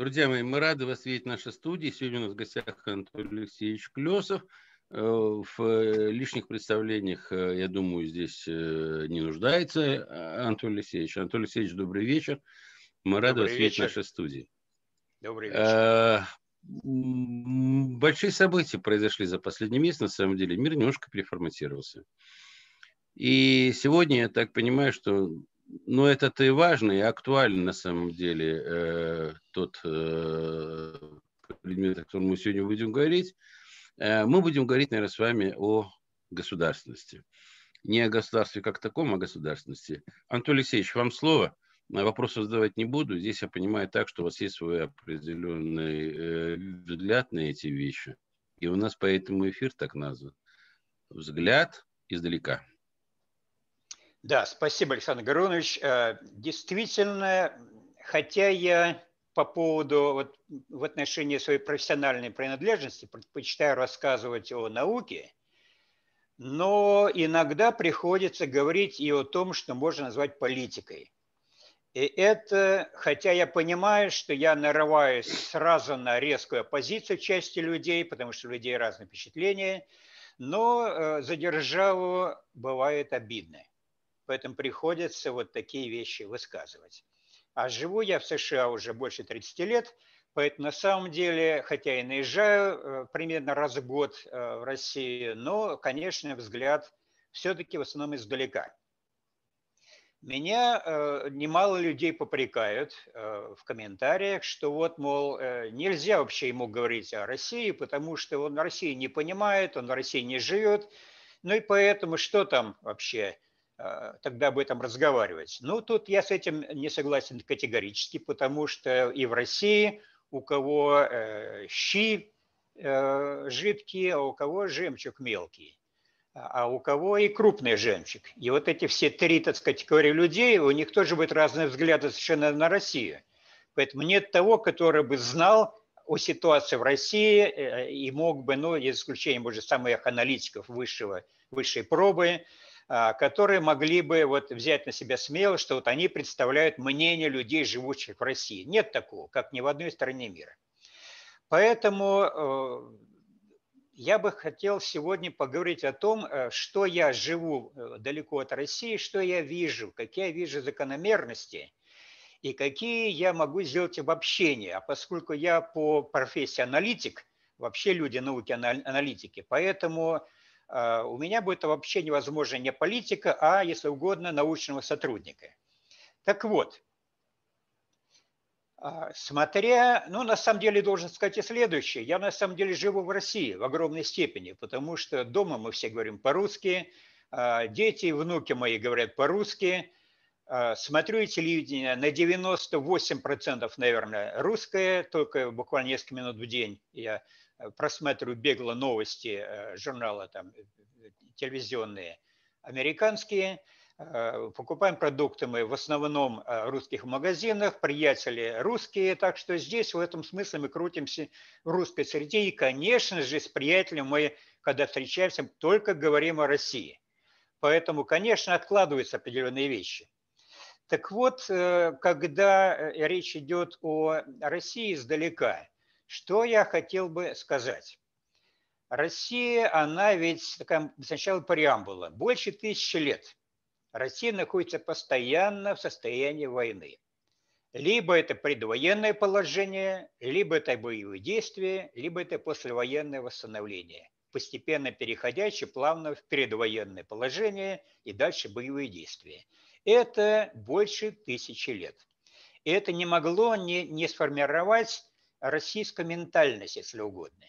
Друзья мои, мы рады вас видеть в нашей студии. Сегодня у нас в гостях Анатолий Алексеевич Клесов. Э, в э, лишних представлениях, э, я думаю, здесь не нуждается Анатолий Алексеевич. Анатолий Алексеевич, добрый вечер. Мы рады добрый вас видеть в нашей студии. Добрый вечер. Большие события произошли за последний месяц, на самом деле. Мир немножко переформатировался. И сегодня я так понимаю, что ну, это-то и важно, и актуально на самом деле э, тот э, предмет, о котором мы сегодня будем говорить. Э, мы будем говорить, наверное, с вами о государственности. Не о государстве как таком, а о государственности. Анатолий Алексеевич, вам слово. Вопросов задавать не буду. Здесь я понимаю так, что у вас есть свой определенный э, взгляд на эти вещи. И у нас поэтому эфир так назван. Взгляд издалека. Да, спасибо, Александр Гарунович. Э, действительно, хотя я по поводу, вот, в отношении своей профессиональной принадлежности предпочитаю рассказывать о науке, но иногда приходится говорить и о том, что можно назвать политикой. И это, хотя я понимаю, что я нарываюсь сразу на резкую оппозицию части людей, потому что у людей разные впечатления, но э, за державу бывает обидно поэтому приходится вот такие вещи высказывать. А живу я в США уже больше 30 лет, поэтому на самом деле, хотя и наезжаю э, примерно раз в год э, в Россию, но, конечно, взгляд все-таки в основном издалека. Меня э, немало людей попрекают э, в комментариях, что вот, мол, э, нельзя вообще ему говорить о России, потому что он России не понимает, он в России не живет, ну и поэтому что там вообще тогда об этом разговаривать. Ну, тут я с этим не согласен категорически, потому что и в России у кого э, щи э, жидкие, а у кого жемчуг мелкий, а, а у кого и крупный жемчуг. И вот эти все три, так сказать, категории людей, у них тоже будет разные взгляды совершенно на Россию. Поэтому нет того, который бы знал о ситуации в России э, и мог бы, ну, за исключением, может, самых аналитиков высшего, высшей пробы, а, которые могли бы вот взять на себя смелость, что вот они представляют мнение людей, живущих в России. Нет такого, как ни в одной стране мира. Поэтому э, я бы хотел сегодня поговорить о том, э, что я живу э, далеко от России, что я вижу, какие я вижу закономерности и какие я могу сделать обобщения. А поскольку я по профессии аналитик, вообще люди науки аналитики, поэтому а, у меня будет вообще невозможно не политика, а, если угодно, научного сотрудника. Так вот, а, смотря, ну, на самом деле, должен сказать и следующее. Я, на самом деле, живу в России в огромной степени, потому что дома мы все говорим по-русски, а, дети и внуки мои говорят по-русски, смотрю телевидение на 98%, наверное, русское, только буквально несколько минут в день я просматриваю бегло новости э, журнала там, э, телевизионные американские, покупаем продукты мы в основном в русских магазинах, приятели русские, так что здесь в этом смысле мы крутимся в русской среде. И, конечно же, с приятелем мы, когда встречаемся, только говорим о России. Поэтому, конечно, откладываются определенные вещи. Так вот, когда речь идет о России издалека – что я хотел бы сказать? Россия, она ведь такая сначала преамбула. Больше тысячи лет Россия находится постоянно в состоянии войны. Либо это предвоенное положение, либо это боевые действия, либо это послевоенное восстановление, постепенно переходящее плавно в предвоенное положение и дальше боевые действия. Это больше тысячи лет. Это не могло не, не сформировать российской ментальность, если угодно.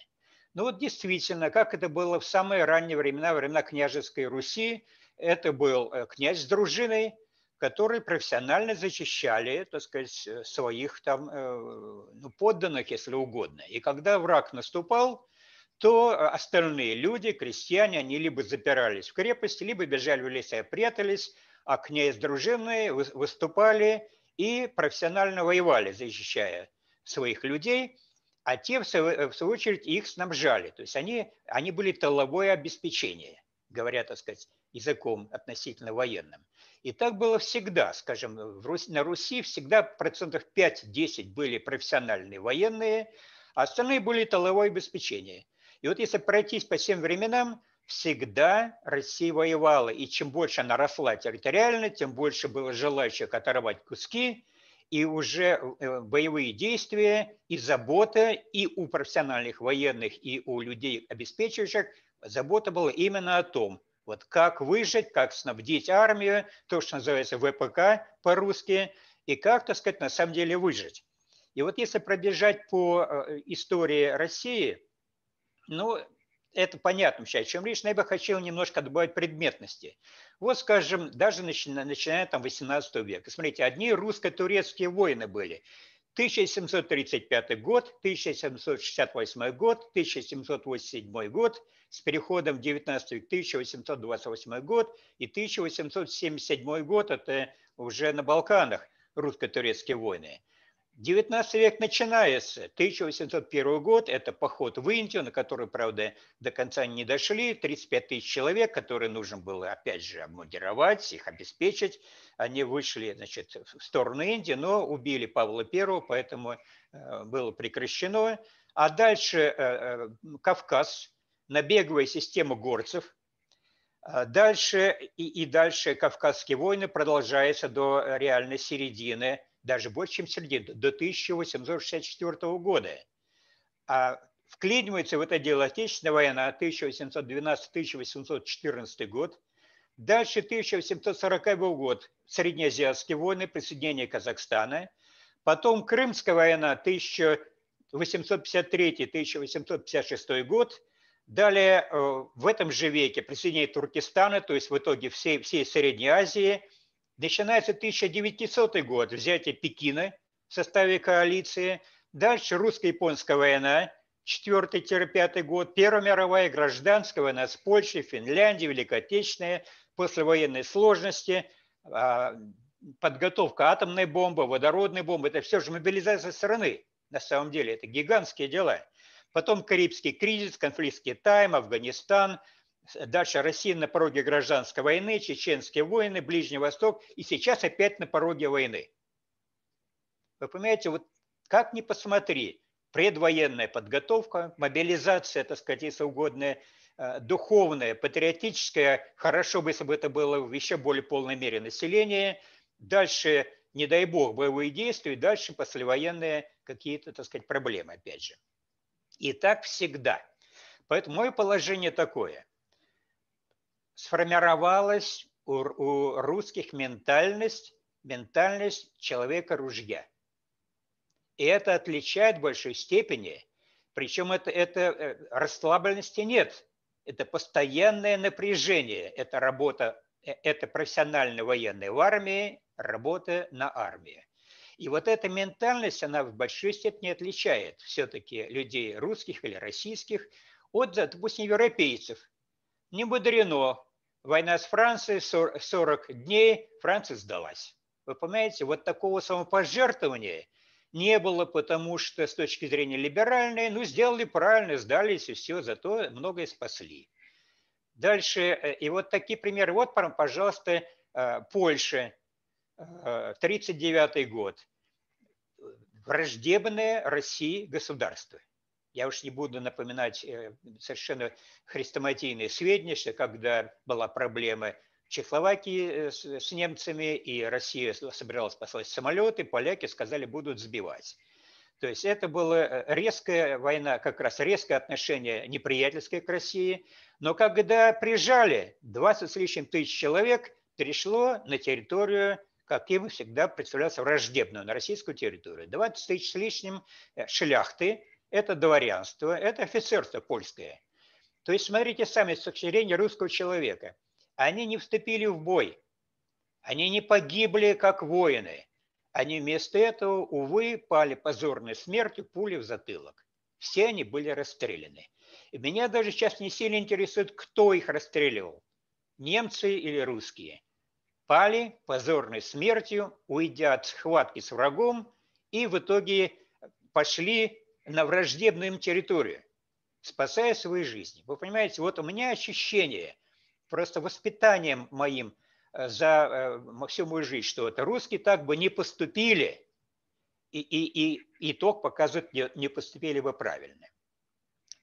Ну вот действительно, как это было в самые ранние времена, времена княжеской Руси, это был э, князь с дружиной, которые профессионально защищали, так сказать, э, своих там э, ну, подданных, если угодно. И когда враг наступал, то остальные люди, крестьяне, они либо запирались в крепости, либо бежали в леса и прятались, а князь с дружиной выступали и профессионально воевали, защищая своих людей, а те, в свою, в свою очередь, их снабжали. То есть они, они были тыловое обеспечение, говоря, так сказать, языком относительно военным. И так было всегда, скажем, на Руси всегда процентов 5-10 были профессиональные военные, а остальные были тыловое обеспечение. И вот если пройтись по всем временам, всегда Россия воевала, и чем больше она росла территориально, тем больше было желающих оторвать куски, и уже э, боевые действия и забота и у профессиональных военных, и у людей, обеспечивающих, забота была именно о том, вот как выжить, как снабдить армию, то, что называется ВПК по-русски, и как, так сказать, на самом деле выжить. И вот если пробежать по э, истории России, ну, это понятно сейчас, чем речь, но я бы хотел немножко добавить предметности. Вот, скажем, даже начиная, начиная там 18 века. Смотрите, одни русско-турецкие войны были. 1735 год, 1768 год, 1787 год, с переходом в 19 век 1828 год и 1877 год, это уже на Балканах русско-турецкие войны. 19 век начинается. 1801 год – это поход в Индию, на который, правда, до конца не дошли. 35 тысяч человек, которые нужно было, опять же, обмундировать, их обеспечить. Они вышли значит, в сторону Индии, но убили Павла I, поэтому э, было прекращено. А дальше э, э, Кавказ, набеговая система горцев. А дальше и, и дальше Кавказские войны продолжаются до реальной середины даже больше, чем середины, до 1864 года. А вклинивается в это дело Отечественная война 1812-1814 год. Дальше 1840 год Среднеазиатские войны, присоединение Казахстана. Потом Крымская война 1853-1856 год. Далее э, в этом же веке присоединение Туркестана, то есть в итоге всей, всей Средней Азии – Начинается 1900 год, взятие Пекина в составе коалиции. Дальше русско-японская война, 4-5 год, Первая мировая гражданская война с Польшей, Финляндией, Великой Отечественной, послевоенной сложности, а, подготовка атомной бомбы, водородной бомбы, это все же мобилизация страны. На самом деле это гигантские дела. Потом Карибский кризис, конфликт с Китаем, Афганистан – Дальше Россия на пороге гражданской войны, чеченские войны, Ближний Восток, и сейчас опять на пороге войны. Вы понимаете, вот как ни посмотри, предвоенная подготовка, мобилизация, так сказать, если угодно, э, духовная, патриотическая, хорошо бы, если бы это было в еще более полной мере населения, дальше, не дай бог, боевые действия, дальше послевоенные какие-то, так сказать, проблемы, опять же. И так всегда. Поэтому мое положение такое – сформировалась у, у русских ментальность, ментальность человека-ружья. И это отличает в большой степени, причем это, это э, расслабленности нет, это постоянное напряжение, это работа, э, это профессиональная военная в армии, работа на армии. И вот эта ментальность, она в большой степени отличает все-таки людей русских или российских от, допустим, европейцев. Не мудрено, Война с Францией, 40 дней, Франция сдалась. Вы понимаете, вот такого самопожертвования не было, потому что с точки зрения либеральной, ну, сделали правильно, сдались и все, зато многое спасли. Дальше, э, и вот такие примеры. Вот, пожалуйста, э, Польша, 1939 э, год. Враждебное России государство. Я уж не буду напоминать э, совершенно хрестоматийные сведения, что когда была проблема в Чехословакии э, с, немцами, и Россия собиралась послать самолеты, поляки сказали, будут сбивать. То есть это была э, резкая война, как раз резкое отношение неприятельское к России. Но когда прижали 20 с лишним тысяч человек, перешло на территорию, как им всегда представлялось, враждебную, на российскую территорию. 20 тысяч с лишним шляхты, это дворянство, это офицерство польское. То есть, смотрите сами с точки зрения русского человека. Они не вступили в бой, они не погибли как воины. Они вместо этого, увы, пали позорной смертью пули в затылок. Все они были расстреляны. И меня даже сейчас не сильно интересует, кто их расстреливал. Немцы или русские. Пали позорной смертью, уйдя от схватки с врагом, и в итоге пошли на враждебную им территорию, спасая свои жизни. Вы понимаете, вот у меня ощущение просто воспитанием моим э, за всю мою жизнь, что это русские так бы не поступили, и, и, и итог показывает, не, поступили бы правильно.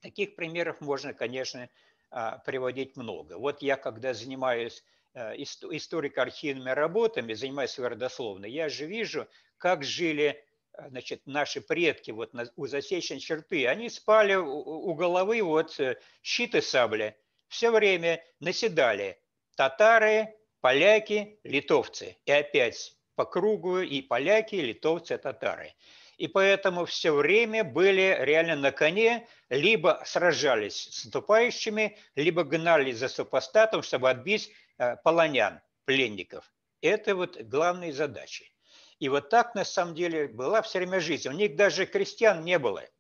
Таких примеров можно, конечно, а, приводить много. Вот я, когда занимаюсь э, историко-архивными работами, занимаюсь родословно, я же вижу, как жили э, значит, наши предки вот на, у засечной черты. Они спали у, у головы вот э, щит и сабли. Все время наседали татары, поляки, литовцы. И опять по кругу и поляки, и литовцы, и татары. И поэтому все время были реально на коне, либо сражались с наступающими, либо гнались за супостатом, чтобы отбить э, полонян, пленников. Это вот главные задачи. И вот так на самом деле была все время жизнь. У них даже крестьян не было –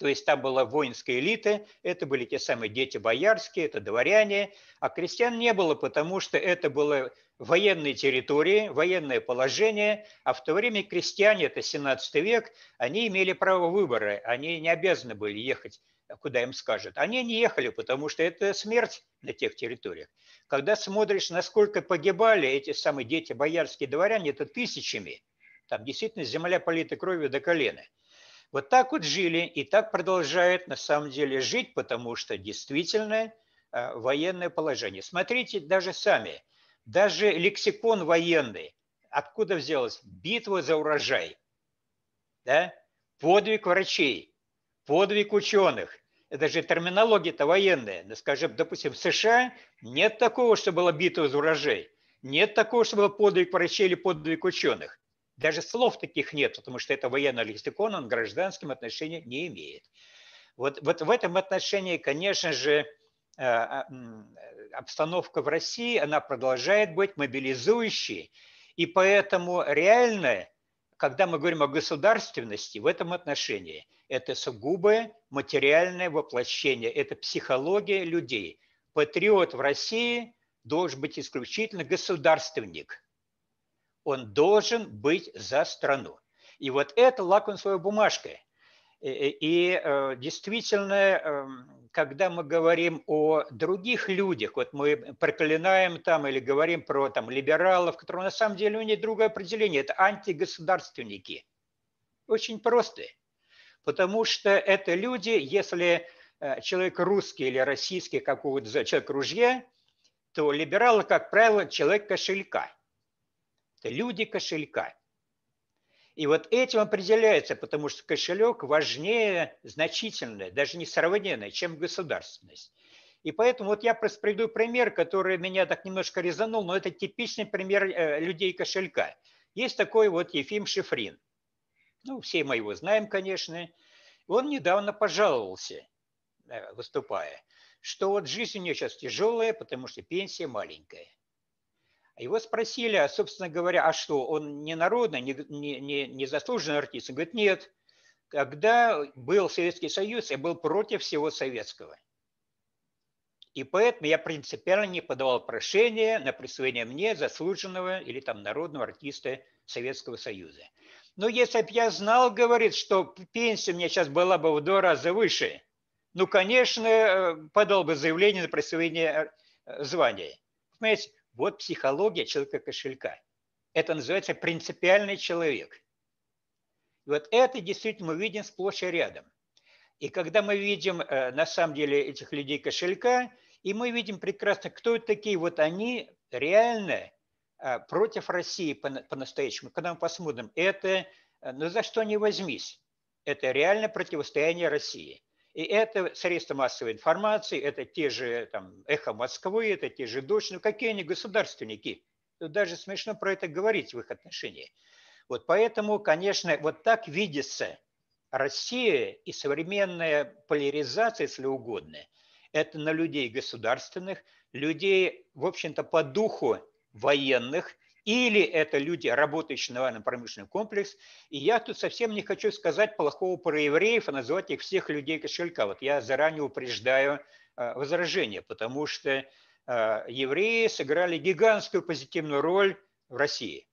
то есть там была воинская элита, это были те самые дети боярские, это дворяне, а крестьян не было, потому что это было военные территории, военное положение, а в то время крестьяне, это 17 век, они имели право выбора, они не обязаны были ехать куда им скажут. Они не ехали, потому что это смерть на тех территориях. Когда смотришь, насколько погибали эти самые дети боярские дворяне, это тысячами. Там действительно земля полита кровью до колена – вот так вот жили и так продолжают на самом деле жить, потому что действительно э, военное положение. Смотрите даже сами, даже лексикон военный, откуда взялось? Битва за урожай, да? подвиг врачей, подвиг ученых. Это же терминология-то военная. Ну, скажем, допустим, в США нет такого, что была битва за урожай. Нет такого, что был подвиг врачей или подвиг ученых. Даже слов таких нет, потому что это военный лексикон, он гражданским отношением не имеет. Вот, вот в этом отношении, конечно же, э, а, обстановка в России, она продолжает быть мобилизующей, и поэтому реально, когда мы говорим о государственности, в этом отношении это сугубое материальное воплощение, это психология людей. Патриот в России должен быть исключительно государственник – он должен быть за страну. И вот это лакмусовая бумажка. И, и э, действительно, э, когда мы говорим о других людях, вот мы проклинаем там или говорим про там либералов, которые на самом деле у них другое определение, это антигосударственники. Очень просто. Потому что это люди, если э, человек русский или российский, какого-то человек ружья, то либералы, как правило, человек кошелька – это люди кошелька. И вот этим определяется, потому что кошелек важнее значительно, даже не сравненно, чем государственность. И поэтому вот я просто приведу пример, который меня так немножко резанул, но это типичный пример э, людей кошелька. Есть такой вот Ефим Шифрин. Ну, все мы его знаем, конечно. Он недавно пожаловался, э, выступая, что вот жизнь у него сейчас тяжелая, потому что пенсия маленькая. Его спросили, а, собственно говоря, а что, он не народный, не, не, не, заслуженный артист? Он говорит, нет. Когда был Советский Союз, я был против всего советского. И поэтому я принципиально не подавал прошение на присвоение мне заслуженного или там народного артиста Советского Союза. Но если бы я знал, говорит, что пенсия у меня сейчас была бы в два раза выше, ну, конечно, э, подал бы заявление на присвоение э, звания. Понимаете, вот психология человека-кошелька. Это называется принципиальный человек. И вот это действительно мы видим сплошь и рядом. И когда мы видим э, на самом деле этих людей кошелька, и мы видим прекрасно, кто это такие, вот они реально э, против России по-настоящему. Когда мы посмотрим, это, э, ну за что не возьмись, это реально противостояние России. И это средства массовой информации, это те же там, «Эхо Москвы», это те же «Дождь». Ну какие они государственники? Тут даже смешно про это говорить в их отношении. Вот поэтому, конечно, вот так видится Россия и современная поляризация, если угодно, это на людей государственных, людей, в общем-то, по духу военных, или это люди, работающие на военно-промышленный комплекс. И я тут совсем не хочу сказать плохого про евреев и назвать их всех людей кошелька. Вот я заранее упреждаю э, возражение, потому что э, евреи сыграли гигантскую позитивную роль в России.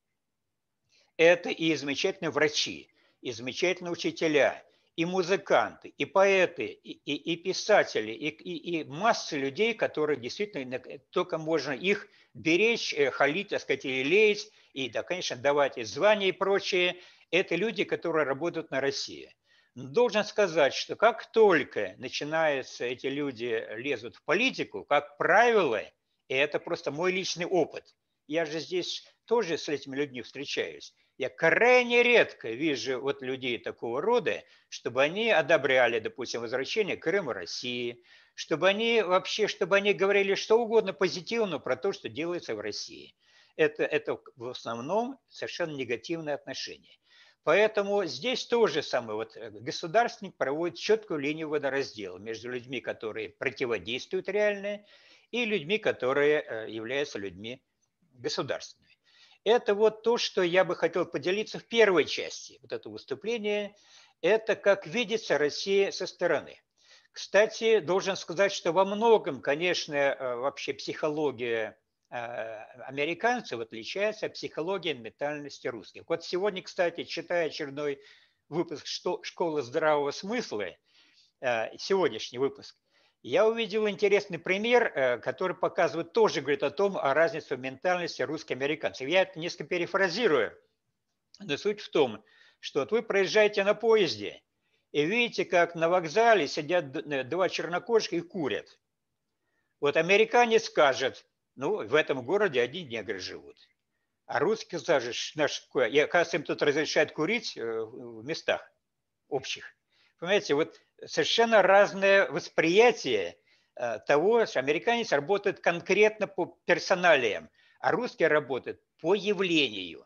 Это и замечательные врачи, и замечательные учителя, и музыканты, и поэты, и, и, и писатели, и, и, и масса людей, которые действительно только можно их беречь, э, халить, так сказать, или леять, и, да, конечно, давать и звания и прочее. Это люди, которые работают на России. Должен сказать, что как только начинаются эти люди лезут в политику, как правило, и это просто мой личный опыт, я же здесь тоже с этими людьми встречаюсь, я крайне редко вижу вот людей такого рода, чтобы они одобряли, допустим, возвращение Крыма России, чтобы они вообще, чтобы они говорили что угодно позитивно про то, что делается в России. Это, это в основном совершенно негативное отношение. Поэтому здесь тоже самое. Вот э, государственник проводит четкую линию водораздела между людьми, которые противодействуют реально, и людьми, которые э, являются людьми государственными. Это вот то, что я бы хотел поделиться в первой части вот этого выступления. Это как видится Россия со стороны. Кстати, должен сказать, что во многом, конечно, э, вообще психология э, американцев отличается от психологии ментальности русских. Вот сегодня, кстати, читая очередной выпуск «Школы здравого смысла», э, сегодняшний выпуск, я увидел интересный пример, э, который показывает, тоже говорит о том, о разнице в ментальности русских-американцев. Я это несколько перефразирую, но суть в том, что вот вы проезжаете на поезде и видите, как на вокзале сидят э, два чернокожих и курят. Вот американец скажет, ну, в этом городе одни негры живут. А русский скажет, наш, и, оказывается, им тут разрешают курить э, в местах общих. Понимаете, вот совершенно разное восприятие э, того, что американец работает конкретно по персоналиям, а русский работает по явлению.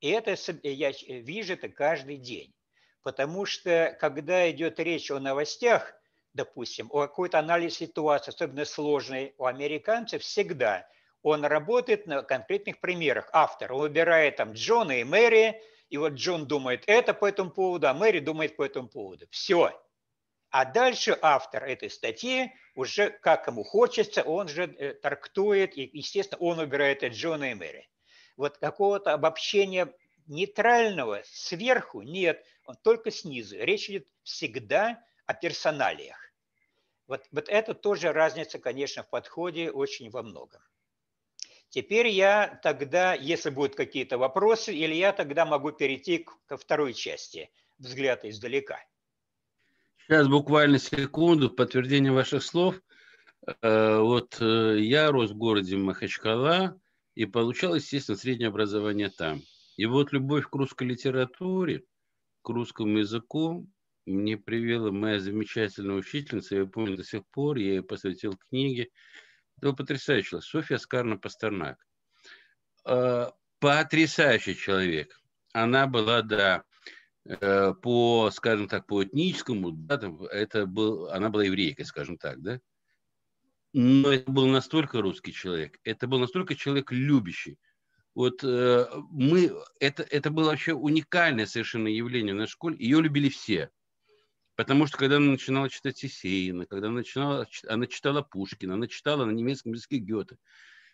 И это я вижу это каждый день. Потому что когда идет речь о новостях, допустим, о какой-то анализе ситуации, особенно сложной, у американцев всегда он работает на конкретных примерах. Автор он выбирает там Джона и Мэри, и вот Джон думает это по этому поводу, а Мэри думает по этому поводу. Все. А дальше автор этой статьи уже как ему хочется, он же э, трактует, и, естественно, он убирает от Джона и Мэри. Вот какого-то обобщения нейтрального сверху нет, он только снизу. Речь идет всегда о персоналиях. Вот, вот это тоже разница, конечно, в подходе очень во многом. Теперь я тогда, если будут какие-то вопросы, или я тогда могу перейти ко второй части взгляда издалека. Сейчас буквально секунду подтверждение ваших слов. Э, вот э, я рос в городе Махачкала и получал, естественно, среднее образование там. И вот любовь к русской литературе, к русскому языку мне привела моя замечательная учительница, я помню до сих пор, я ей посвятил книги. Это был потрясающий Софья Скарна Пастернак. Э, потрясающий человек. Она была, да, по, скажем так, по этническому, да, там, это был, она была еврейкой, скажем так, да, но это был настолько русский человек, это был настолько человек любящий. Вот э, мы, это, это было вообще уникальное совершенно явление в нашей школе, ее любили все. Потому что когда она начинала читать Есеина, когда она начинала, она читала Пушкина, она читала на немецком языке Гёте.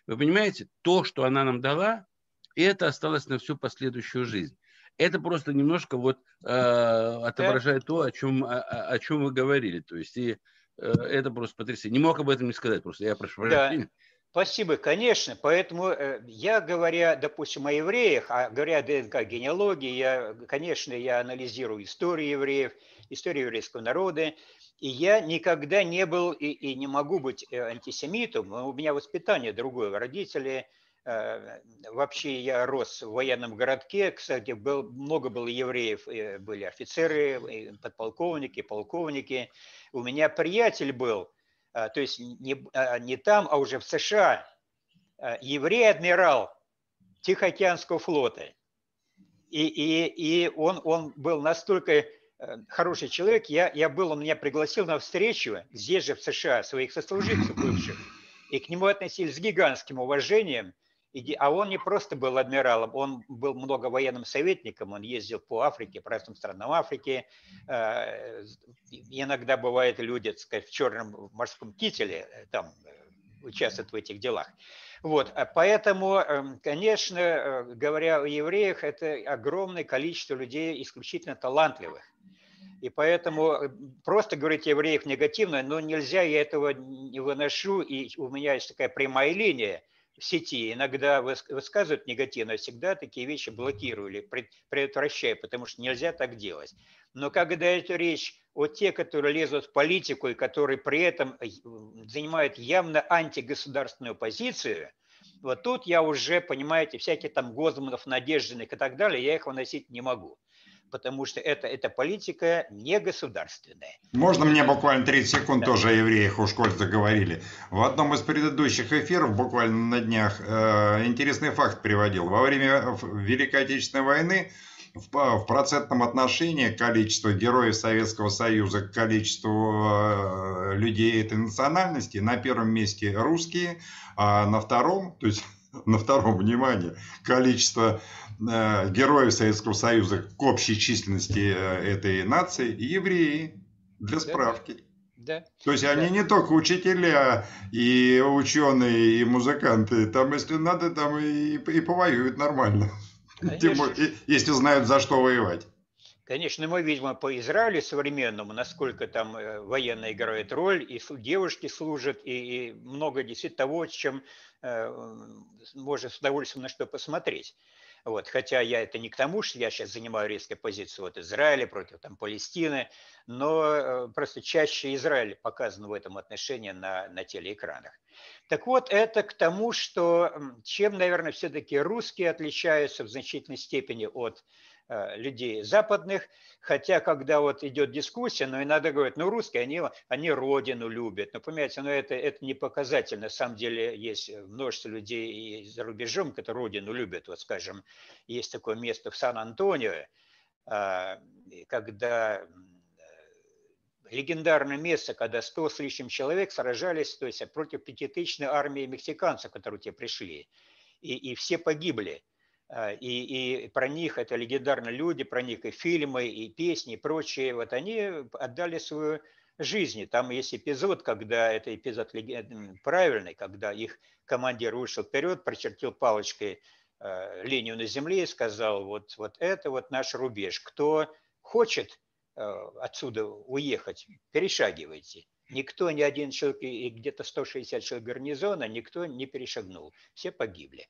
Вы понимаете, то, что она нам дала, это осталось на всю последующую жизнь это просто немножко вот э, отображает то, о чем, о, о чем вы говорили. То есть и э, это просто потрясающе. Не мог об этом не сказать, просто я прошу прощения. Да. Спасибо, конечно. Поэтому э, я, говоря, допустим, о евреях, а говоря о ДНК генеалогии, я, конечно, я анализирую историю евреев, историю еврейского народа, и я никогда не был и, и не могу быть э, антисемитом. У меня воспитание другое. Родители вообще я рос в военном городке, кстати, был, много было евреев, э, были офицеры, подполковники, полковники. У меня приятель был, э, то есть не, не там, а уже в США, еврей-адмирал Тихоокеанского флота. И, и, и он, он был настолько хороший человек, я, я был, он меня пригласил на встречу здесь же в США, своих сослуживцев бывших, и к нему относились с гигантским уважением – а он не просто был адмиралом, он был много военным советником, он ездил по Африке, по разным странам Африки. Э, иногда бывают люди, так сказать, в черном морском кителе, э, там э, участвуют в этих делах. Вот, а поэтому, эм, конечно, говоря о евреях, это огромное количество людей исключительно талантливых. И поэтому просто говорить евреев негативно, но нельзя, я этого не выношу, и у меня есть такая прямая линия сети. Иногда высказывают негативно, всегда такие вещи блокирую или предотвращаю, потому что нельзя так делать. Но когда это речь о тех, которые лезут в политику и которые при этом э, занимают явно антигосударственную позицию – вот тут я уже, понимаете, всякие там Гозманов, Надеждиных и так далее, я их выносить не могу потому что это, это политика не государственная. Можно мне буквально 30 секунд да. тоже о евреях, уж коль заговорили. В одном из предыдущих эфиров, буквально на днях, э, интересный факт приводил. Во время Великой Отечественной войны в, в процентном отношении количество героев Советского Союза к количеству э, людей этой национальности на первом месте русские, а на втором, то есть на втором, внимание, количество героев Советского Союза к общей численности э, этой нации евреи, для справки. Да. То есть да. они не только учителя и ученые и музыканты, там если надо, там и, и повоюют нормально. Тем, если знают, за что воевать. Конечно, мы видим по Израилю современному, насколько там э, военные играют роль, и девушки служат, и, и много действительно того, чем э, можно с удовольствием на что посмотреть. Вот, хотя я это не к тому, что я сейчас занимаю резкую позицию вот Израиля против там, Палестины, но э, просто чаще Израиль показан в этом отношении на, на телеэкранах. Так вот, это к тому, что чем, наверное, все-таки русские отличаются в значительной степени от людей западных, хотя когда вот идет дискуссия, но иногда говорят, ну русские, они, они родину любят, но понимаете, но это, это не показатель, на самом деле есть множество людей и за рубежом, которые родину любят, вот скажем, есть такое место в Сан-Антонио, а, когда э, легендарное место, когда сто с лишним человек сражались то есть, против пятитысячной армии мексиканцев, которые те пришли, и, и все погибли. А, и, и про них, это легендарные люди, про них и фильмы, и песни, и прочее, вот они отдали свою жизнь. Там есть эпизод, когда, это эпизод правильный, когда их командир вышел вперед, прочертил палочкой э, линию на земле и сказал, вот, вот это вот наш рубеж. Кто хочет э, отсюда уехать, перешагивайте. Никто, ни один человек, и где-то 160 человек гарнизона, никто не перешагнул. Все погибли.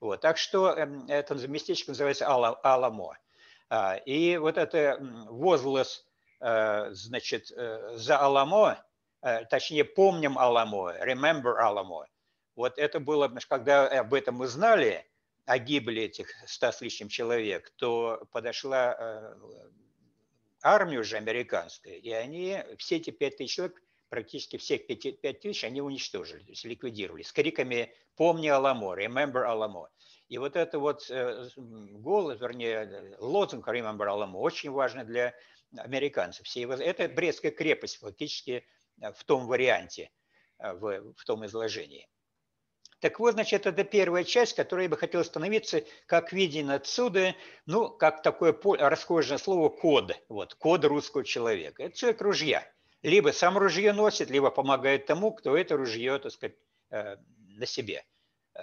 Вот, так что эм, это местечко называется Аламо. А, и вот это возглас, э, значит, э, за Аламо, э, точнее, помним Аламо, remember Аламо. Вот это было, когда об этом мы знали, о гибели этих ста с лишним человек, то подошла армия уже американская, и они, все эти пять тысяч человек, практически всех 5 тысяч они уничтожили, то есть ликвидировали с криками «Помни Аламо», «Remember Аламо». И вот это вот э, голос, вернее, лозунг «Remember Аламо» очень важный для американцев. Все его, это Брестская крепость фактически э, в том варианте, э, в, в том изложении. Так вот, значит, это первая часть, которой я бы хотел остановиться, как виден отсюда, ну, как такое расхожее слово «код», вот, код русского человека. Это человек ружья – либо сам ружье носит, либо помогает тому, кто это ружье, так сказать, э, на себе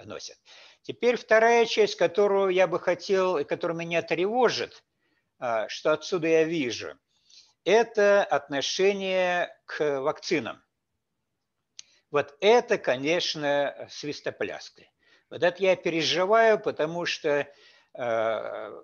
носит. Теперь вторая часть, которую я бы хотел, которая меня тревожит, э, что отсюда я вижу, это отношение к вакцинам. Вот это, конечно, свистопляска. Вот это я переживаю, потому что э,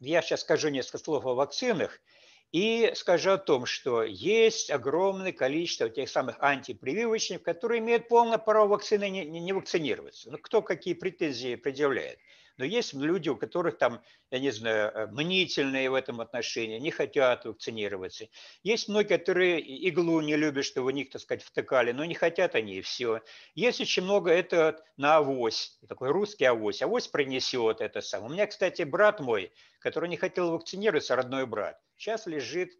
я сейчас скажу несколько слов о вакцинах – и скажу о том, что есть огромное количество тех самых антипрививочных, которые имеют полное право вакцины не, не вакцинироваться. Ну, кто какие претензии предъявляет. Но есть люди, у которых там, я не знаю, э, мнительные в этом отношении, не хотят вакцинироваться. Есть многие, которые иглу не любят, что в них, так сказать, втыкали, но не хотят они, и все. Есть очень много, это на авось, такой русский авось. Авось принесет это самое. У меня, кстати, брат мой, который не хотел вакцинироваться, родной брат, сейчас лежит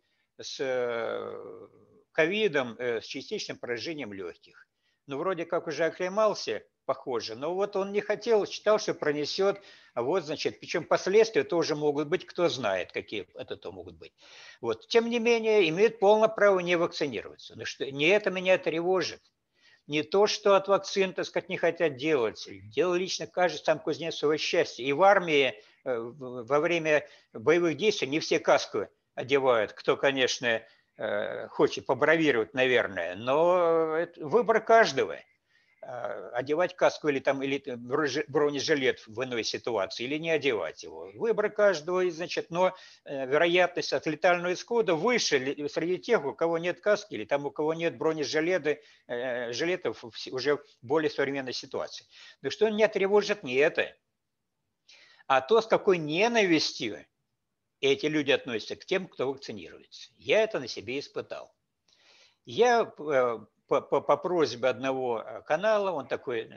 с э, ковидом, э, с частичным поражением легких. Ну, вроде как уже оклемался, похоже. Но вот он не хотел, считал, что пронесет. А вот, значит, причем последствия тоже могут быть, кто знает, какие это то могут быть. Вот. Тем не менее, имеет полное право не вакцинироваться. Но что, не это меня тревожит. Не то, что от вакцин, так сказать, не хотят делать. Дело лично каждый сам кузнец своего счастья. И в армии э, во время боевых действий не все каску одевают, кто, конечно, э, хочет побравировать, наверное, но это выбор каждого – Э, одевать каску или, там, или бронежилет в иной ситуации, или не одевать его. Выбор каждого, значит, но э, вероятность от летального исхода выше среди тех, у кого нет каски, или там у кого нет бронежилета, э, жилетов уже в более современной ситуации. Но что меня тревожит не это, а то, с какой ненавистью эти люди относятся к тем, кто вакцинируется. Я это на себе испытал. Я по, по, по просьбе одного э, канала, он такой э,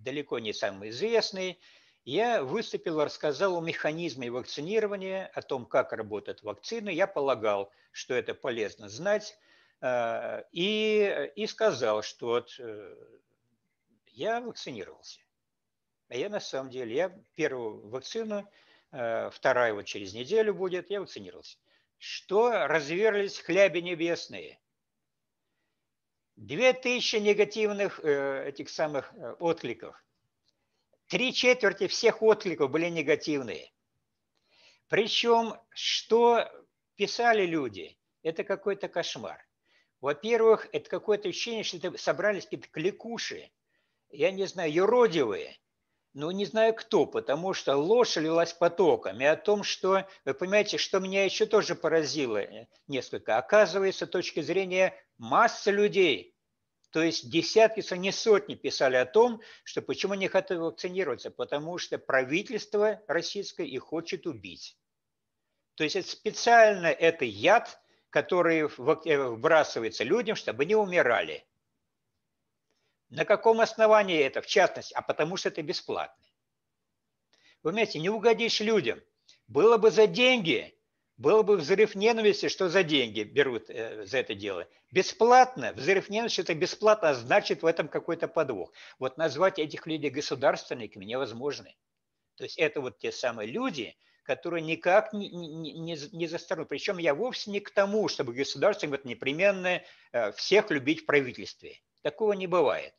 далеко не самый известный, я выступил, рассказал о механизме вакцинирования, о том, как работают вакцины. Я полагал, что это полезно знать, э, и, и сказал, что вот я вакцинировался. А я на самом деле, я первую вакцину, вторая вот через неделю будет, я вакцинировался. Что разверлись хляби небесные. Две тысячи негативных э, этих самых э, откликов. Три четверти всех откликов были негативные. Причем, что писали люди, это какой-то кошмар. Во-первых, это какое-то ощущение, что это собрались какие-то кликуши, я не знаю, юродивые, ну, не знаю кто, потому что ложь лилась потоком. О том, что, вы понимаете, что меня еще тоже поразило э, несколько. Оказывается, с точки зрения массы людей, то есть десятки, если не сотни писали о том, что почему не хотят вакцинироваться, потому что правительство российское их хочет убить. То есть это специально это яд, который э, вбрасывается людям, чтобы не умирали. На каком основании это, в частности? А потому что это бесплатно. Вы понимаете, не угодишь людям. Было бы за деньги, был бы взрыв ненависти, что за деньги берут э, за это дело. Бесплатно, взрыв ненависти это бесплатно, а значит в этом какой-то подвох. Вот назвать этих людей государственниками невозможно. То есть это вот те самые люди, которые никак не, не, не, не застанут. Причем я вовсе не к тому, чтобы государство вот непременно э, всех любить в правительстве. Такого не бывает.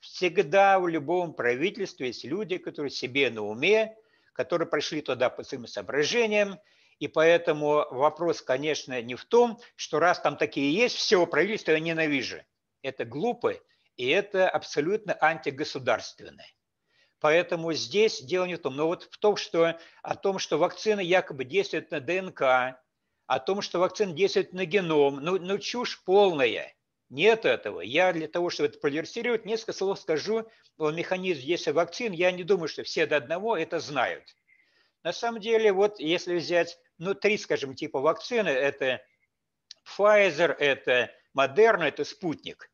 Всегда в любом правительстве есть люди, которые себе на уме, которые пришли туда по своим соображениям, и поэтому вопрос, конечно, не в том, что раз там такие есть, все правительство я ненавижу. Это глупо, и это абсолютно антигосударственное. Поэтому здесь дело не в том. Но вот в том, что о том, что вакцина якобы действует на ДНК, о том, что вакцина действует на геном, ну, ну чушь полная. Нет этого. Я для того, чтобы это продиверсировать, несколько слов скажу о механизме действия вакцин. Я не думаю, что все до одного это знают. На самом деле, вот если взять, ну, три, скажем, типа вакцины, это Pfizer, это Moderna, это спутник.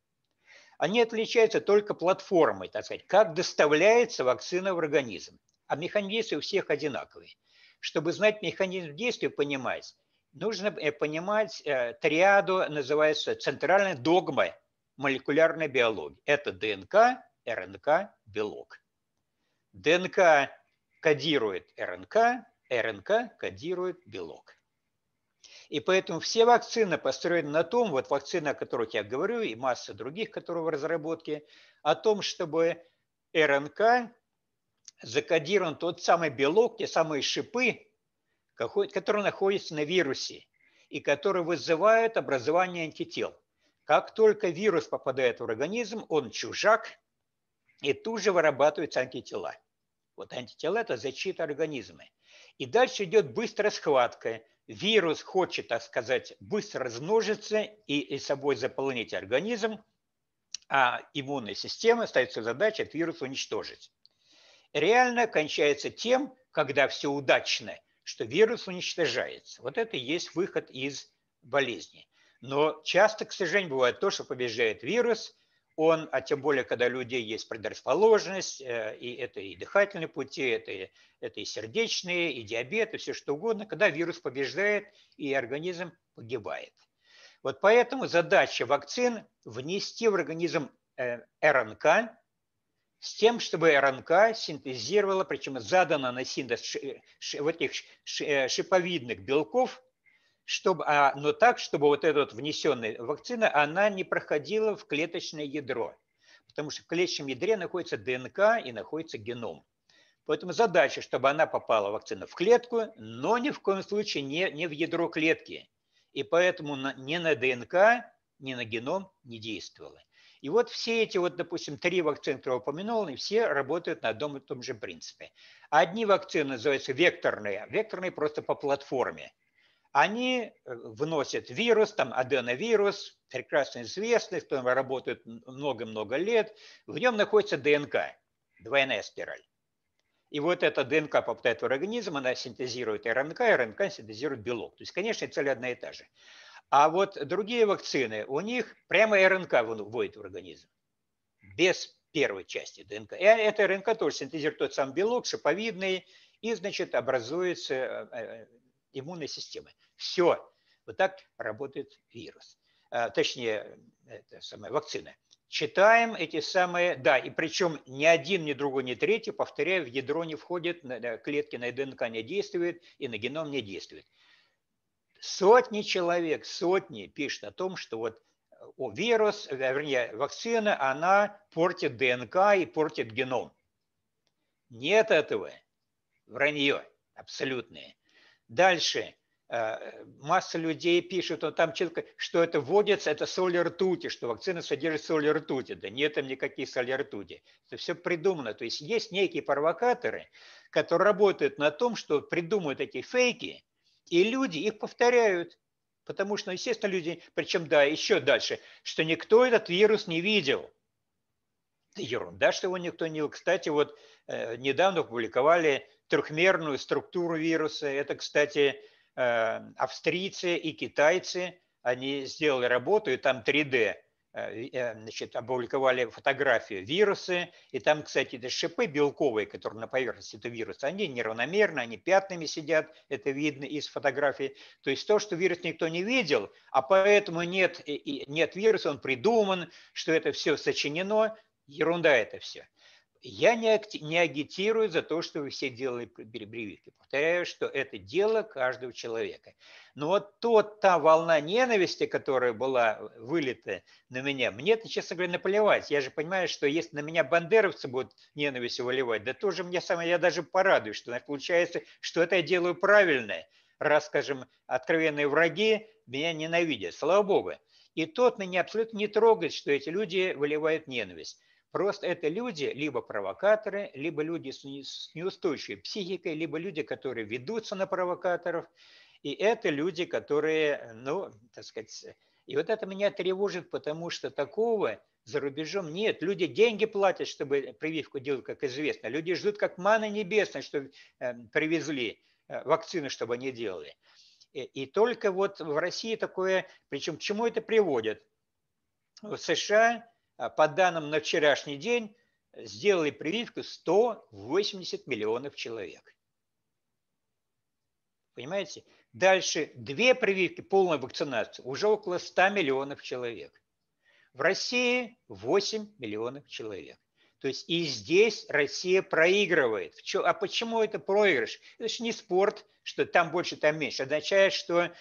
Они отличаются только платформой, так сказать, как доставляется вакцина в организм. А механизм у всех одинаковый. Чтобы знать механизм действия, понимать, нужно э, понимать э, триаду, называется центральная догма молекулярной биологии. Это ДНК, РНК, белок. ДНК кодирует РНК, РНК кодирует белок. И поэтому все вакцины построены на том, вот вакцины, о которых я говорю, и масса других, которые в разработке, о том, чтобы РНК закодирован тот самый белок, те самые шипы, который находится на вирусе и который вызывает образование антител. Как только вирус попадает в организм, он чужак, и тут же вырабатываются антитела. Вот антитела – это защита организма. И дальше идет быстрая схватка. Вирус хочет, так сказать, быстро размножиться и, и собой заполнить организм, а иммунная система ставится задача этот вирус уничтожить. Реально кончается тем, когда все удачно – что вирус уничтожается. Вот это и есть выход из болезни. Но часто, к сожалению, бывает то, что побеждает вирус, он, а тем более, когда у людей есть предрасположенность, э, и это и дыхательные пути, это, это и сердечные, и диабет, и все что угодно, когда вирус побеждает, и организм погибает. Вот поэтому задача вакцин – внести в организм э, РНК, с тем, чтобы РНК синтезировала, причем задана на синтез вот этих э, шиповидных белков, чтобы, а, но так, чтобы вот эта вот внесенная вакцина, она не проходила в клеточное ядро. Потому что в клеточном ядре находится ДНК и находится геном. Поэтому задача, чтобы она попала, вакцина, в клетку, но ни в коем случае не, не в ядро клетки. И поэтому на, ни на ДНК, ни на геном не действовала. И вот все эти, вот, допустим, три вакцины, которые упомянул, они все работают на одном и том же принципе. Одни вакцины называются векторные, векторные просто по платформе. Они э, вносят вирус, там аденовирус, прекрасно известный, который работает много-много лет. В нем находится ДНК, двойная спираль. И вот эта ДНК попадает в организм, она синтезирует РНК, и РНК синтезирует белок. То есть, конечно, цель одна и та же. А вот другие вакцины, у них прямо РНК вводит в организм. Без первой части ДНК. И эта РНК тоже синтезирует тот самый белок, шиповидный, и, значит, образуется э, э, иммунной системой. Все. Вот так работает вирус. А, точнее, это самая вакцина читаем эти самые, да, и причем ни один, ни другой, ни третий, повторяю, в ядро не входит, клетки на ДНК не действуют и на геном не действует. Сотни человек, сотни пишут о том, что вот о, вирус, вернее, вакцина, она портит ДНК и портит геном. Нет этого. Вранье абсолютное. Дальше. Э, масса людей пишут, он там что это вводится, это соли ртути, что вакцина содержит соли ртути. Да нет там никаких соли ртути. Это все придумано. То есть есть некие провокаторы, которые работают на том, что придумывают эти фейки, и люди их повторяют. Потому что, естественно, люди, причем, да, еще дальше, что никто этот вирус не видел. ерунда, что его никто не видел. Кстати, вот э, недавно опубликовали трехмерную структуру вируса. Это, кстати, Э, австрийцы и китайцы, они сделали работу, и там 3D, э, э, значит, опубликовали фотографию вирусы, и там, кстати, это шипы белковые, которые на поверхности этого вируса, они неравномерно, они пятнами сидят, это видно из фотографии. То есть то, что вирус никто не видел, а поэтому нет, нет вируса, он придуман, что это все сочинено, ерунда это все. Я не, не агитирую за то, что вы все делали прививки. Повторяю, что это дело каждого человека. Но вот тот, та волна ненависти, которая была вылита на меня, мне это, честно говоря, наплевать. Я же понимаю, что если на меня бандеровцы будут ненависть выливать, да тоже мне самое, я даже порадуюсь, что получается, что это я делаю правильно, раз, скажем, откровенные враги меня ненавидят. Слава Богу. И тот меня абсолютно не трогает, что эти люди выливают ненависть. Просто это люди, либо провокаторы, либо люди с неустойчивой психикой, либо люди, которые ведутся на провокаторов. И это люди, которые, ну, так сказать, и вот это меня тревожит, потому что такого за рубежом нет. Люди деньги платят, чтобы прививку делать, как известно. Люди ждут как маны небесной, чтобы э, привезли э, вакцины, чтобы они делали. И, только вот в России такое, причем к чему это приводит? В США по данным на вчерашний день, сделали прививку 180 миллионов человек. Понимаете? Дальше две прививки, полная вакцинация, уже около 100 миллионов человек. В России 8 миллионов человек. То есть и здесь Россия проигрывает. А почему это проигрыш? Это же не спорт, что там больше, там меньше. Означает, что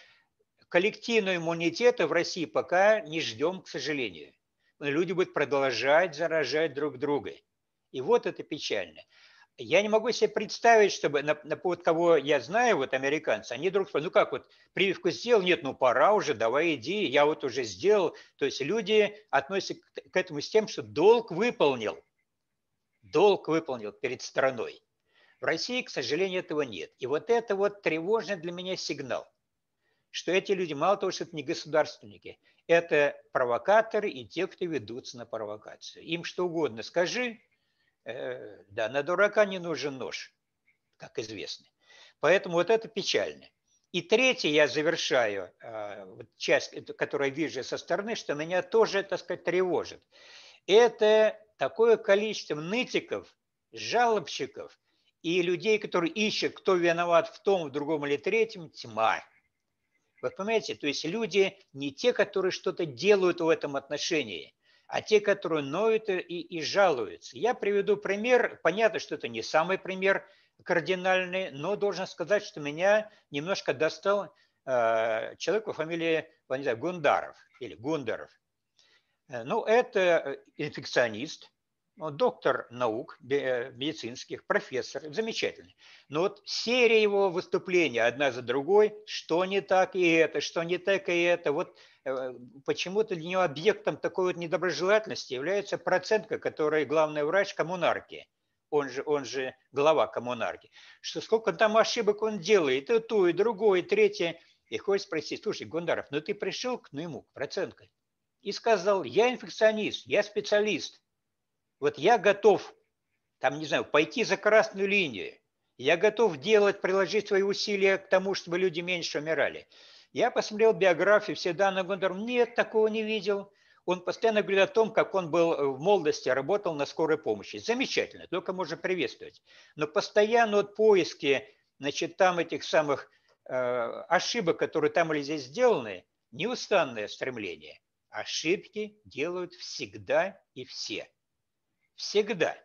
коллективного иммунитета в России пока не ждем, к сожалению люди будут продолжать заражать друг друга. И вот это печально. Я не могу себе представить, чтобы на, на вот кого я знаю, вот американцы, они спрашивают, ну как вот, прививку сделал? Нет, ну пора уже, давай иди, я вот уже сделал. То есть люди относятся к, к этому с тем, что долг выполнил. Долг выполнил перед страной. В России, к сожалению, этого нет. И вот это вот тревожный для меня сигнал, что эти люди, мало того, что это не государственники, это провокаторы и те, кто ведутся на провокацию. Им что угодно скажи, э, да, на дурака не нужен нож, как известно. Поэтому вот это печально. И третье, я завершаю э, часть, которую вижу со стороны, что меня тоже, так сказать, тревожит. Это такое количество нытиков, жалобщиков и людей, которые ищут, кто виноват в том, в другом или третьем, тьма. Вы понимаете, то есть люди не те, которые что-то делают в этом отношении, а те, которые ноют и, и жалуются. Я приведу пример. Понятно, что это не самый пример кардинальный, но должен сказать, что меня немножко достал э, человек по фамилии, не знаю, Гундаров или Гундаров. Э, ну, это инфекционист, ну, доктор наук э, медицинских, профессор, замечательный. Но вот серия его выступлений одна за другой, что не так и это, что не так и это. Вот э, почему-то для него объектом такой вот недоброжелательности является процентка, которая главный врач коммунарки, он же, он же глава коммунарки, что сколько там ошибок он делает, и то, и другое, и третье. И хочет спросить, слушай, Гундаров, ну ты пришел к нему, к проценткой, и сказал, я инфекционист, я специалист, вот я готов, там, не знаю, пойти за красную линию. Я готов делать, приложить свои усилия к тому, чтобы люди меньше умирали. Я посмотрел биографию, все данные Гондор, нет, такого не видел. Он постоянно говорит о том, как он был в молодости, работал на скорой помощи. Замечательно, только можно приветствовать. Но постоянно вот поиски, значит, там этих самых э, ошибок, которые там или здесь сделаны, неустанное стремление. Ошибки делают всегда и все всегда.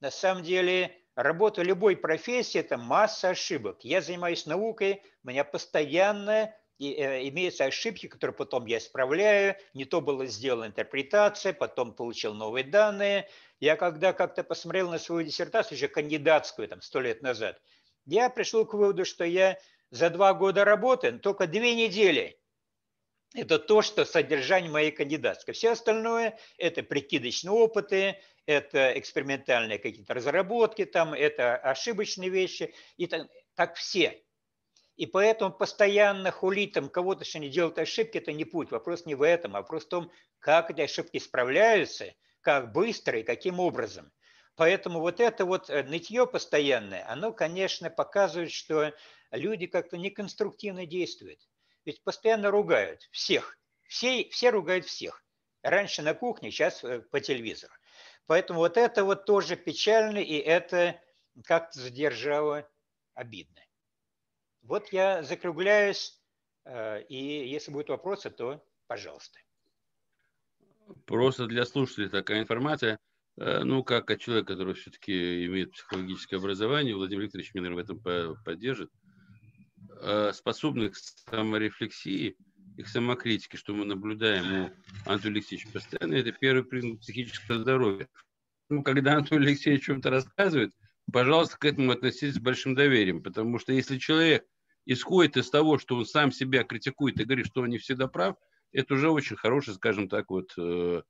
На самом деле, работа любой профессии – это масса ошибок. Я занимаюсь наукой, у меня постоянно э, имеются ошибки, которые потом я исправляю. Не то была сделана интерпретация, потом получил новые данные. Я когда как-то посмотрел на свою диссертацию, уже кандидатскую, там, сто лет назад, я пришел к выводу, что я за два года работы, только две недели это то, что содержание моей кандидатской. Все остальное – это прикидочные опыты, это экспериментальные какие-то разработки, там, это ошибочные вещи, и так, так все. И поэтому постоянно хулить там кого-то, что не делают ошибки, это не путь. Вопрос не в этом, а вопрос в том, как эти ошибки справляются, как быстро и каким образом. Поэтому вот это вот э, нытье постоянное, оно, конечно, показывает, что люди как-то неконструктивно действуют. Ведь постоянно ругают всех. Все, все ругают всех. Раньше на кухне, сейчас э, по телевизору. Поэтому вот это вот тоже печально, и это как-то задержало обидно. Вот я закругляюсь, э, и если будут вопросы, то пожалуйста. Просто для слушателей такая информация. Э, ну, как от человека, который все-таки имеет психологическое образование, Владимир Викторович меня в этом поддержит, э, способных к саморефлексии – и к самокритике, что мы наблюдаем у Антона Алексеевича постоянно, это первый признак психического здоровья. Ну, когда Антон Алексеевич чем-то рассказывает, пожалуйста, к этому относитесь с большим доверием, потому что если человек исходит из того, что он сам себя критикует и говорит, что он не всегда прав, это уже очень хороший, скажем так, вот Э,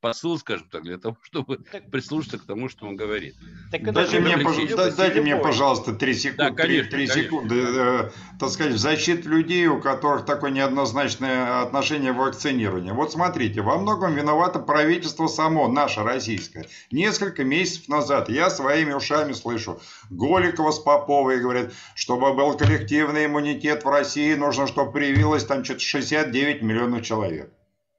посыл, скажем так, для того, чтобы так, прислушаться к тому, что он говорит. Так дайте мне, пож... дайте мне, пожалуйста, три секунды, да, конечно, 3, 3 конечно. секунды, э, так сказать, в защиту людей, у которых такое неоднозначное отношение к вакцинированию. Вот смотрите, во многом виновато правительство само, наше российское. Несколько месяцев назад я своими ушами слышу, Голикова с Поповой говорят, чтобы был коллективный иммунитет в России, нужно, чтобы привилось там что-то 69 миллионов человек.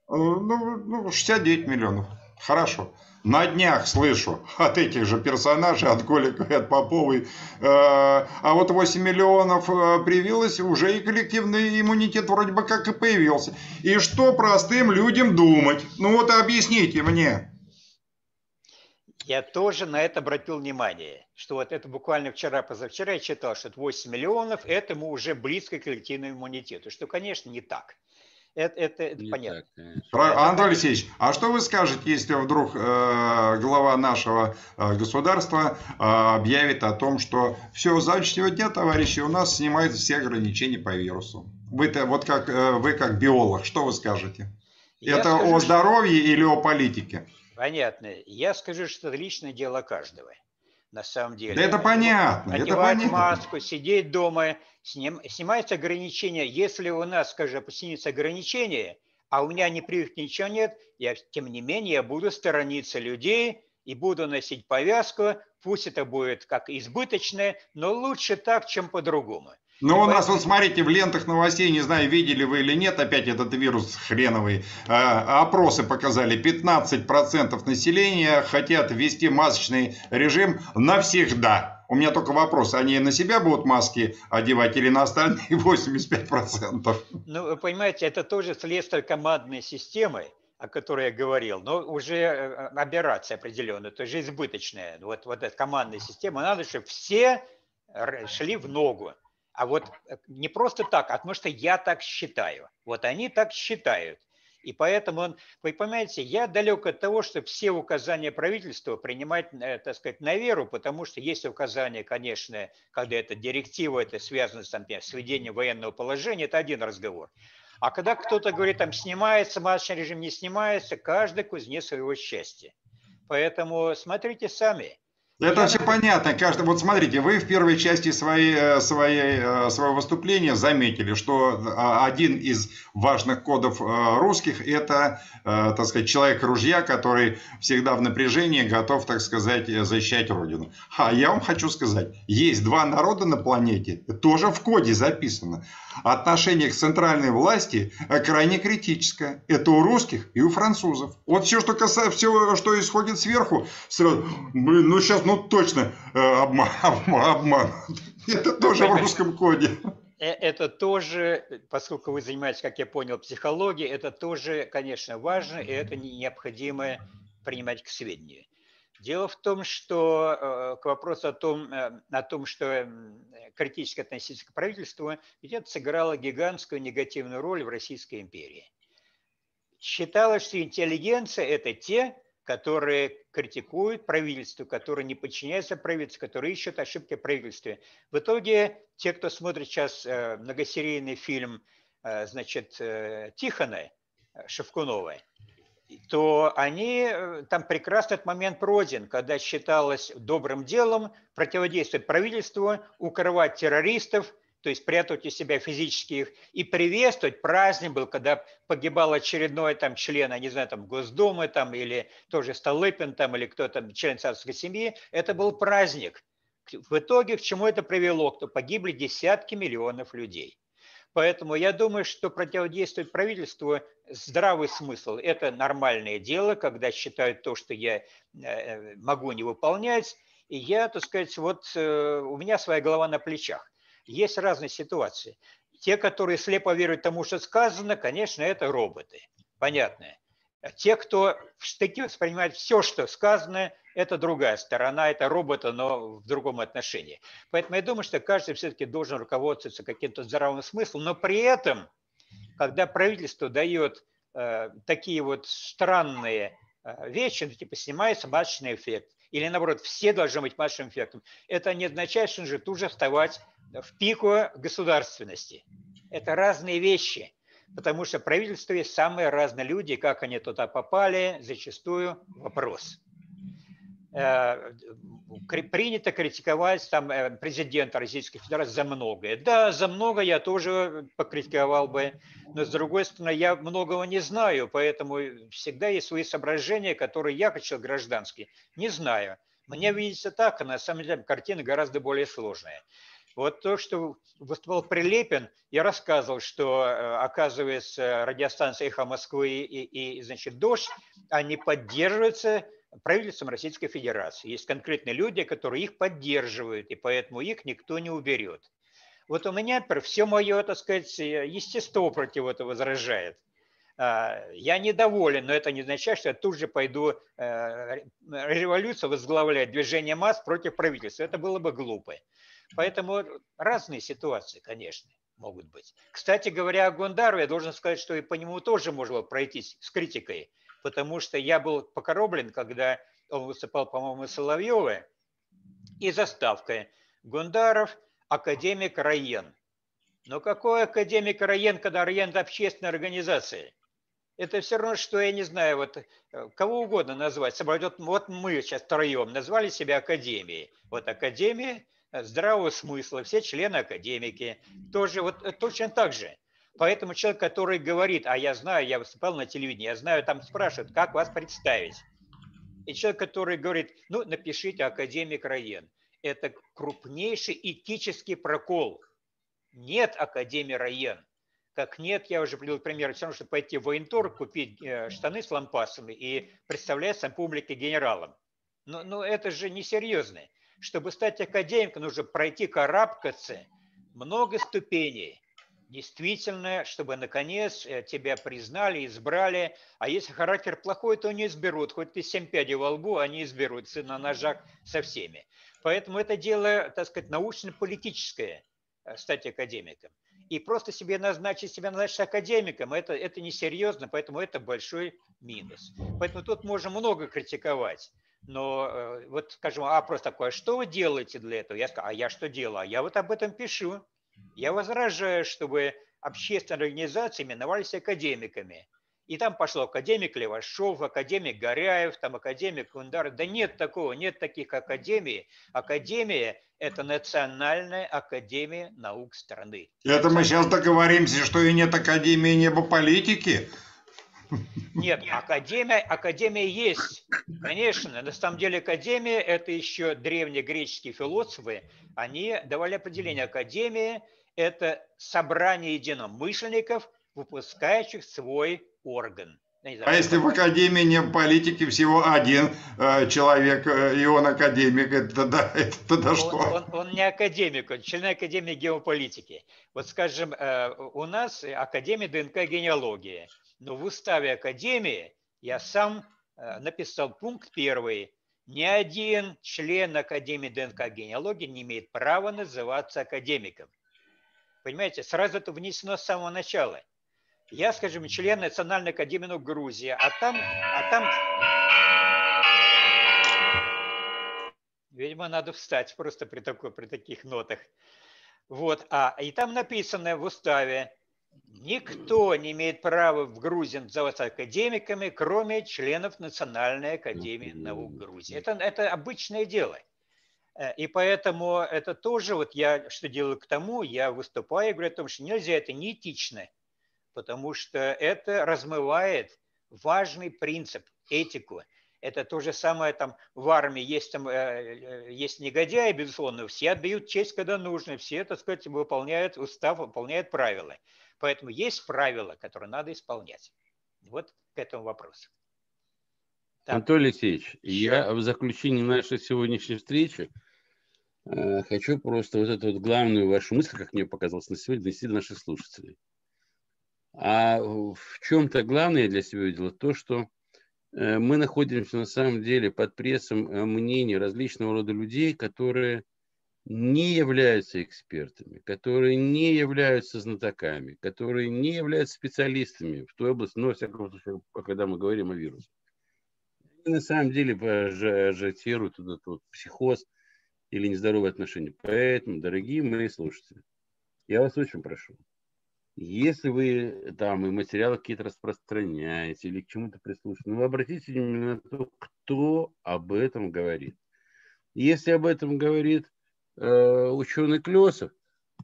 Э, ну, ну, 69 миллионов. Хорошо. На днях слышу от этих же персонажей, от Голика и от Поповой, э, а вот 8 миллионов э, привилось, уже и коллективный иммунитет вроде бы как и появился. И что простым людям думать? Ну вот объясните мне. Я тоже на это обратил внимание, что вот это буквально вчера-позавчера я читал, что 8 миллионов, этому уже близко к коллективному иммунитету, что, конечно, не так это, это, это понятно. Так, Анатолий Алексеевич, а что вы скажете, если вдруг э, глава нашего э, государства э, объявит о том, что все, с завтрашнего дня, товарищи, у нас снимаются все ограничения по вирусу? Вы-то, вот как, э, вы как биолог, что вы скажете? Я это скажу, о здоровье что... или о политике? Понятно. Я скажу, что это личное дело каждого на самом деле. Да это понятно. Одевать это понятно. маску, сидеть дома, сним, снимается ограничения. Если у нас, скажем, снимется ограничение, а у меня не прививок ничего нет, я, тем не менее, я буду сторониться людей и буду носить повязку. Пусть это будет как избыточное, но лучше так, чем по-другому. Ну, у нас, вот смотрите, в лентах новостей, не знаю, видели вы или нет, опять этот вирус хреновый, э, опросы показали, 15% населения хотят ввести масочный режим навсегда. У меня только вопрос, они на себя будут маски одевать или на остальные 85%? Ну, вы понимаете, это тоже следствие командной системы, о которой я говорил, но уже э, операция определенная, то есть избыточная. Вот, вот эта командная система, надо, чтобы все шли в ногу. А вот э, не просто так, а потому что я так считаю. Вот они так считают. И поэтому вы понимаете, я далек от того, чтобы все указания правительства принимать, э, так сказать, на веру, потому что есть указания, конечно, когда это директива, это связано с, там, с введением военного положения, это один разговор. А когда кто-то говорит, там снимается масочный режим, не снимается, каждый кузнец своего счастья. Поэтому смотрите сами. Это все понятно. Каждый, вот смотрите, вы в первой части своей, э, своей, э, своего выступления заметили, что а, один из важных кодов э, русских – это, так сказать, человек-ружья, который всегда в напряжении, готов, так сказать, защищать Родину. А я вам хочу сказать, есть два народа на планете, тоже в коде записано. Отношение к центральной власти крайне критическое. Это у русских и у французов. Вот все, что касается, все, что исходит сверху, сразу, блин, ну сейчас ну точно э, обман, обман. Это тоже в русском коде. Э, это тоже, поскольку вы занимаетесь, как я понял, психологией, это тоже, конечно, важно, и это необходимо принимать к сведению. Дело в том, что э, к вопросу о том, о том, что критически относиться к правительству, ведь это сыграло гигантскую негативную роль в Российской империи. Считалось, что интеллигенция – это те, которые критикуют правительство, которые не подчиняются правительству, которые ищут ошибки в правительстве. В итоге те, кто смотрит сейчас э, многосерийный фильм э, значит, э, Тихона Шевкунова, то они, там прекрасно этот момент пройден, когда считалось добрым делом противодействовать правительству, укрывать террористов – то есть прятать у себя физически их, и приветствовать. Праздник был, когда погибал очередной там член, я не знаю, там Госдумы там, или тоже Столыпин там, или кто-то, член царской семьи. Это был праздник. В итоге к чему это привело? Кто погибли десятки миллионов людей. Поэтому я думаю, что противодействовать правительству здравый смысл. Это нормальное дело, когда считают то, что я э, могу не выполнять. И я, так сказать, вот э, у меня своя голова на плечах есть разные ситуации. Те, которые слепо веруют тому, что сказано, конечно, это роботы. Понятно. Те, кто в штыки воспринимает все, что сказано, это другая сторона, это робота, но в другом отношении. Поэтому я думаю, что каждый все-таки должен руководствоваться каким-то здравым смыслом, но при этом, когда правительство дает э, такие вот странные э, вещи, ну, типа снимается маточный эффект, или наоборот, все должны быть маточным эффектом, это не означает, что нужно тут же вставать в пику государственности. Это разные вещи, потому что правительство есть самые разные люди, как они туда попали, зачастую вопрос. Э, принято критиковать там э, президента Российской Федерации за многое. Да, за много я тоже покритиковал бы, но с другой стороны, я многого не знаю, поэтому всегда есть свои соображения, которые я, как человек гражданский, не знаю. Мне видится так, а на самом деле картина гораздо более сложная. Вот то, что выступал Прилепин, я рассказывал, что, э, оказывается, радиостанция «Эхо Москвы» и, и, значит, «Дождь», они поддерживаются правительством Российской Федерации. Есть конкретные люди, которые их поддерживают, и поэтому их никто не уберет. Вот у меня, например, все мое, так сказать, естество против этого возражает. А, я недоволен, но это не означает, что я тут же пойду э, революцию возглавлять, движение масс против правительства. Это было бы глупо. Поэтому разные ситуации, конечно, могут быть. Кстати говоря, о Гондару, я должен сказать, что и по нему тоже можно пройтись с критикой, потому что я был покороблен, когда он выступал, по-моему, Соловьева, и заставка Гундаров, академик Райен. Но какой академик Райен, когда Райен – это общественная организация? Это все равно, что, я не знаю, вот э, кого угодно назвать. Вот, вот мы сейчас втроем назвали себя академией. Вот академия – здравого смысла, все члены академики, тоже вот э, точно так же. Поэтому человек, который говорит, а я знаю, я выступал на телевидении, я знаю, там спрашивают, как вас представить. И человек, который говорит, ну, напишите академик Раен. Это крупнейший этический прокол. Нет Академии Раен. Как нет, я уже привел пример, все равно, чтобы пойти в военторг, купить э, штаны с лампасами и представлять сам публике генералом. Но, но это же несерьезно. Чтобы стать академиком, нужно пройти, карабкаться, много ступеней. Действительно, чтобы наконец э, тебя признали, избрали. А если характер плохой, то не изберут. Хоть ты семь пядей во лбу, они изберут на ножах со всеми. Поэтому это дело, так сказать, научно-политическое, э, стать академиком. и просто себе назначить себя назначить академиком, это, это несерьезно, поэтому это большой минус. Поэтому тут можно много критиковать. Но э, вот скажем, а просто такое, что вы делаете для этого? Я скажу, а я что делаю? А я вот об этом пишу. Я возражаю, чтобы общественные организации именовались академиками. И там пошло академик Левашов, академик Горяев, там академик Кундар. Да нет такого, нет таких академий. Академия – это Национальная академия наук страны. Это мы сейчас договоримся, что и нет академии небополитики. Нет, академия, академия есть, конечно. На самом деле академия – это еще древнегреческие философы. Они давали определение. Академия – это собрание единомышленников, выпускающих свой орган. А если в Академии не политики всего один э, человек, э, и он академик, это тогда, это тогда он, что? Он, он не академик, он член Академии геополитики. Вот скажем, э, у нас Академия ДНК генеалогии, но в уставе Академии я сам э, написал пункт первый. Ни один член Академии ДНК генеалогии не имеет права называться академиком. Понимаете, сразу это внесено с самого начала – я, скажем, член Национальной академии наук Грузии, а там, а там... Видимо, надо встать просто при, такой, при таких нотах. Вот, а, и там написано в уставе, никто не имеет права в Грузии называться академиками, кроме членов Национальной академии наук Грузии. Это, это обычное дело. Э, и поэтому это тоже, вот я что делаю к тому, я выступаю и говорю о том, что нельзя, это неэтично потому что это размывает важный принцип, этику. Это то же самое там в армии есть, там, э, э, есть негодяи, безусловно, все отдают честь, когда нужно, все, так сказать, выполняют устав, выполняют правила. Поэтому есть правила, которые надо исполнять. Вот к этому вопросу. Так. Анатолий Алексеевич, я в заключении нашей сегодняшней встречи э, хочу просто вот эту вот главную вашу мысль, как мне показалось на сегодня, донести до наших слушателей. А в чем-то главное для себя видела то, что э, мы находимся на самом деле под прессом э, мнений различного рода людей, которые не являются экспертами, которые не являются знатоками, которые не являются специалистами в той области, но, во всяком случае, когда мы говорим о вирусе. Они на самом деле ажитируют этот вот психоз или нездоровые отношения. Поэтому, дорогие мои слушатели, я вас очень прошу, если вы там и материалы какие-то распространяете или к чему-то прислушиваетесь, ну, обратите внимание на то, кто об этом говорит. Если об этом говорит э, ученый Клесов,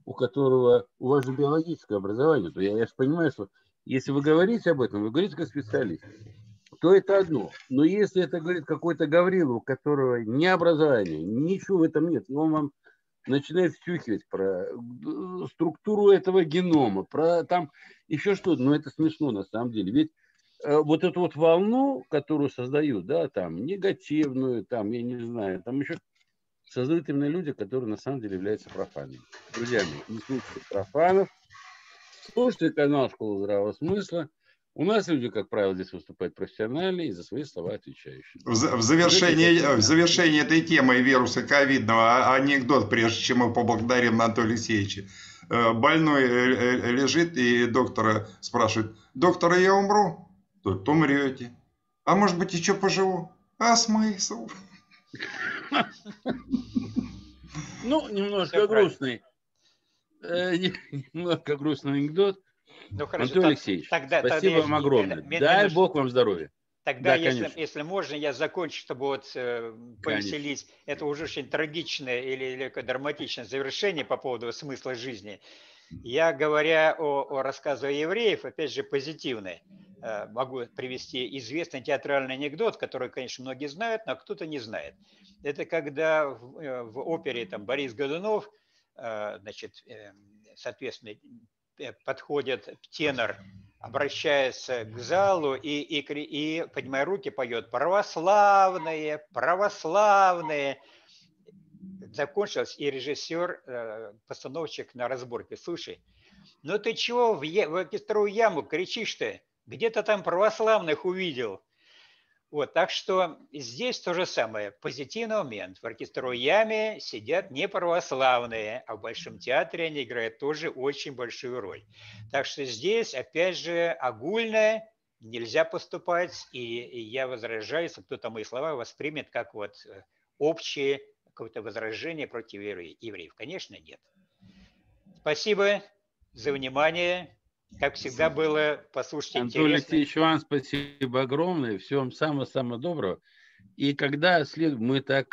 у которого у вас же биологическое образование, то я, я же понимаю, что если вы говорите об этом, вы говорите как специалист, то это одно. Но если это говорит какой-то Гаврилов, у которого ни образования, ничего в этом нет, он вам начинает втюхивать про э, структуру этого генома, про там еще что-то. Но это смешно на самом деле. Ведь э, вот эту вот волну, которую создают, да, там, негативную, там, я не знаю, там еще создают именно люди, которые на самом деле являются профанами. Друзья мои, не слушайте профанов, слушайте канал Школа Здравого Смысла – у нас люди, как правило, здесь выступают профессионально и за свои слова отвечающие. В, в, завершении, в завершении этой темы вируса ковидного а, анекдот, прежде чем мы поблагодарим Анатолия Алексеевича. Э, больной э, э, лежит и доктора спрашивает, доктора, я умру? Тот, умрете. А может быть, еще поживу? А смысл? Ну, немножко грустный. Немножко грустный анекдот. Ну, хорошо, Антон Алексеевич, тогда, спасибо тогда вам огромное. Меня, Дай меня, Бог вам здоровья. Тогда, да, если, если можно, я закончу, чтобы вот э, повеселить. Конечно. Это уже очень трагичное или, или драматичное завершение по поводу смысла жизни. Я, говоря о, о рассказе о евреев, опять же, позитивный, э, могу привести известный театральный анекдот, который, конечно, многие знают, но кто-то не знает. Это когда в, э, в опере там, Борис Годунов, э, значит, соответственно, подходит тенор, обращается к залу и, и, и поднимая руки, поет «Православные, православные». Закончилось, и режиссер, э, постановщик на разборке, слушай, ну ты чего в, в оркестровую яму кричишь ты? Где-то там православных увидел. Вот, так что здесь то же самое. Позитивный момент. В оркестровой яме сидят не православные, а в Большом театре они играют тоже очень большую роль. Так что здесь, опять же, огульное нельзя поступать, и, и я возражаю, если кто-то мои слова воспримет как вот э, общее какое-то возражение против евреев. Конечно, нет. Спасибо за внимание. Как всегда было послушать Анатолий Алексеевич, вам спасибо огромное. Всего вам самого-самого доброго. И когда след... мы так